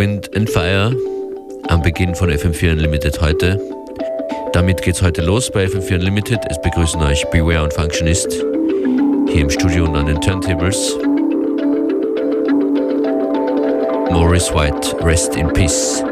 Wind and Fire am Beginn von FM4 Unlimited heute. Damit geht's heute los bei FM4 Unlimited. Es begrüßen euch Beware und Functionist hier im Studio und an den Turntables. Morris White, rest in peace.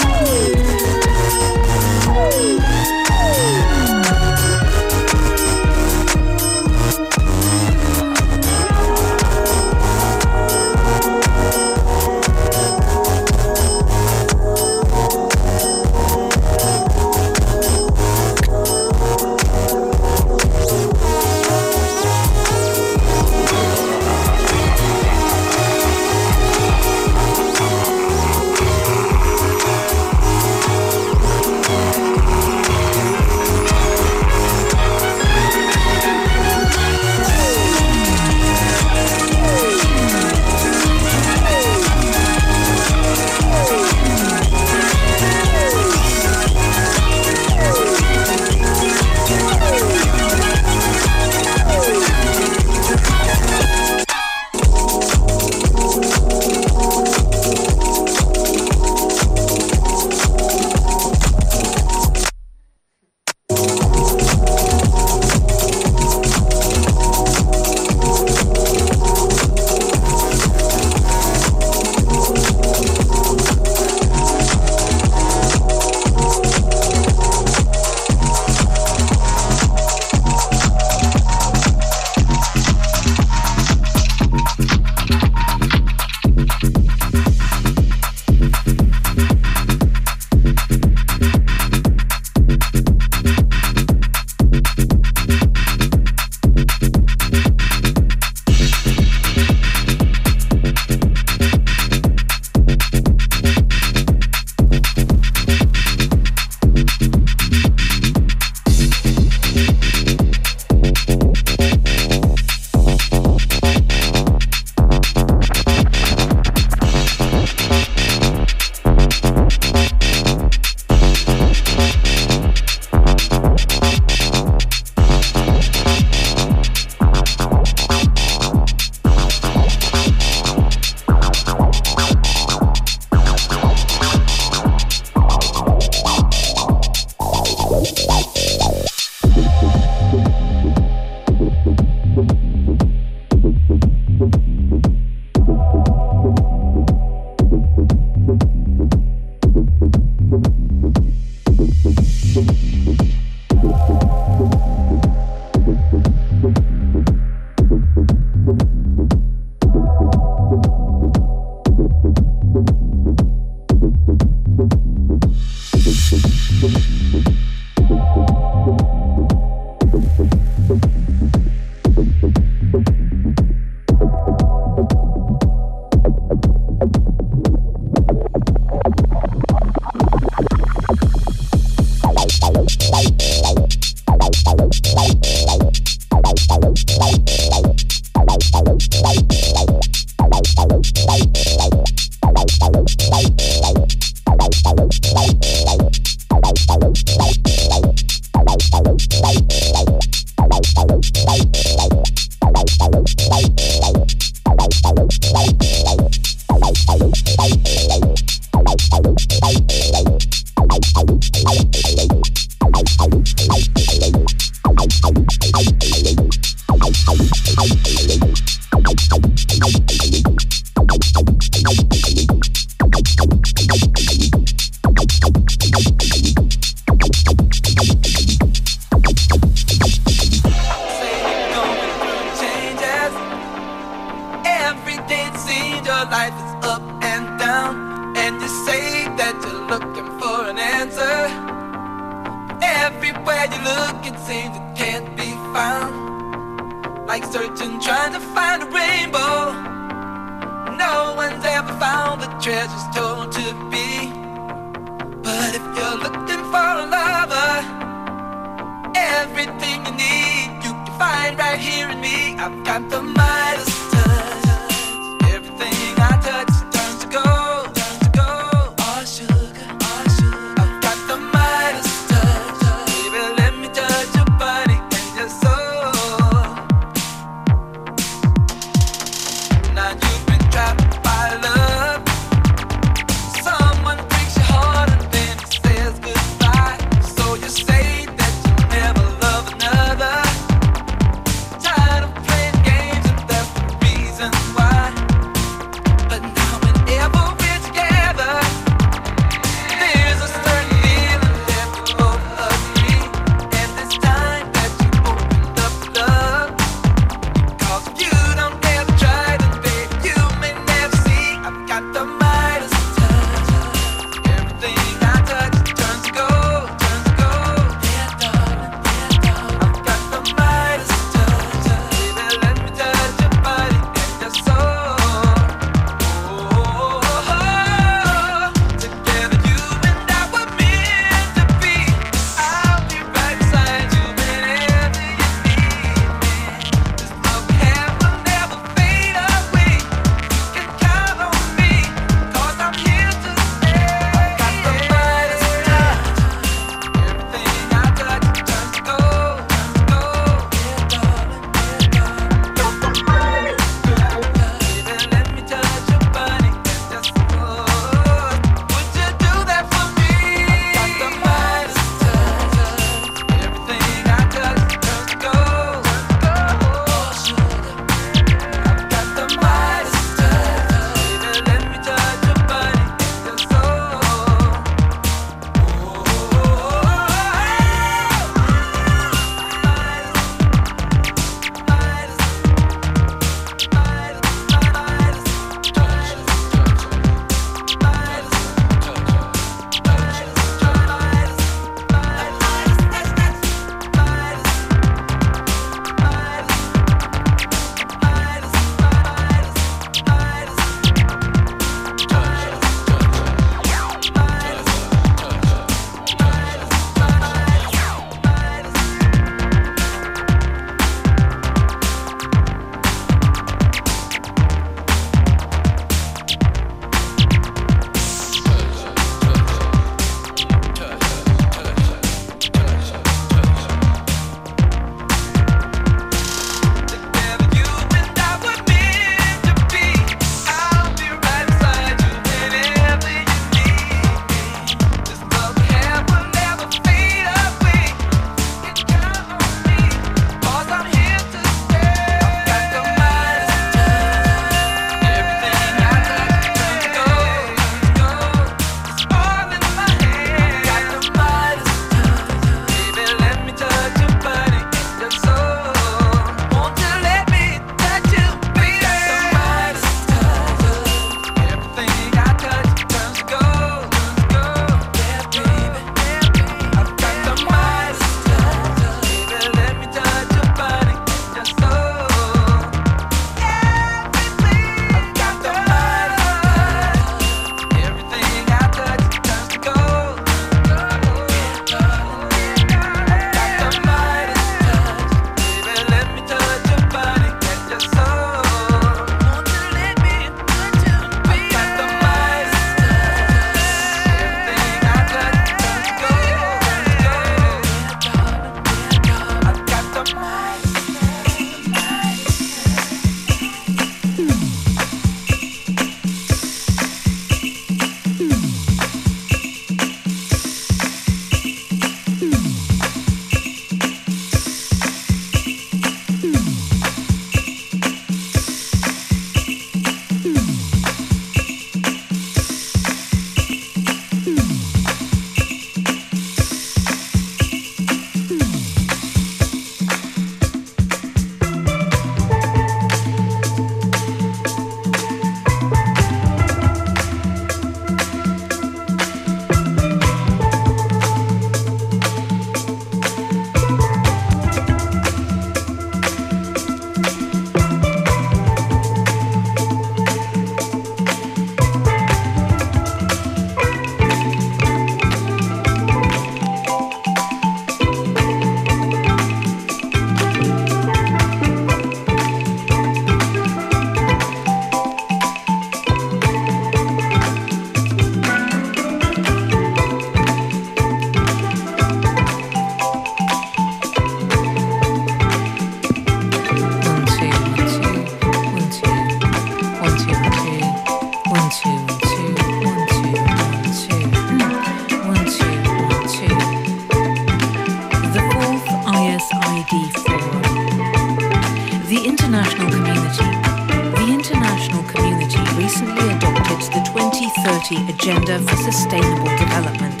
2030 Agenda for Sustainable Development.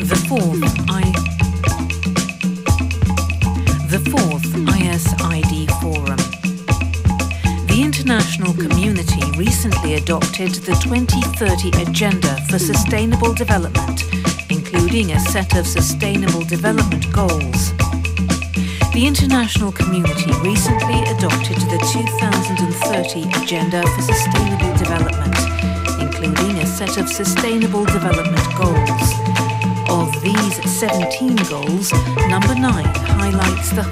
The fourth I the fourth ISID Forum. The international community recently adopted the 2030 Agenda for Sustainable Development including a set of sustainable development goals. The international community recently adopted the 2030 Agenda for Sustainable Development, including a set of sustainable development goals. Of these 17 goals, number 9 highlights the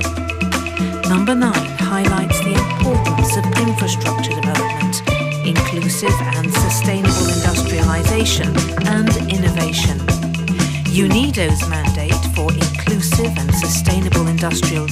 Number 9 highlights the importance of infrastructure development, inclusive and sustainable industrialization, and innovation. UNIDO's mandate inclusive and sustainable industrial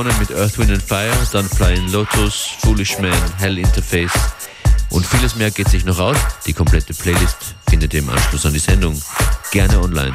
begonnen mit Earth, Wind and Fire, dann Flying Lotus, Foolish Man, Hell Interface und vieles mehr geht sich noch aus. Die komplette Playlist findet ihr im Anschluss an die Sendung gerne online.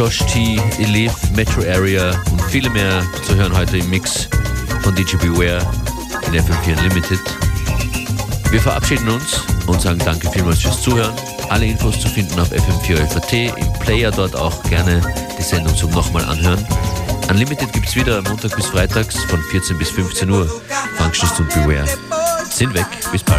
Josh T, Elif, Metro Area und viele mehr zu hören heute im Mix von DJ Beware in FM4 Unlimited. Wir verabschieden uns und sagen danke vielmals fürs Zuhören. Alle Infos zu finden auf FM4 im Player dort auch gerne die Sendung zum nochmal anhören. Unlimited gibt es wieder Montag bis Freitags von 14 bis 15 Uhr. Functionist und Beware sind weg. Bis bald.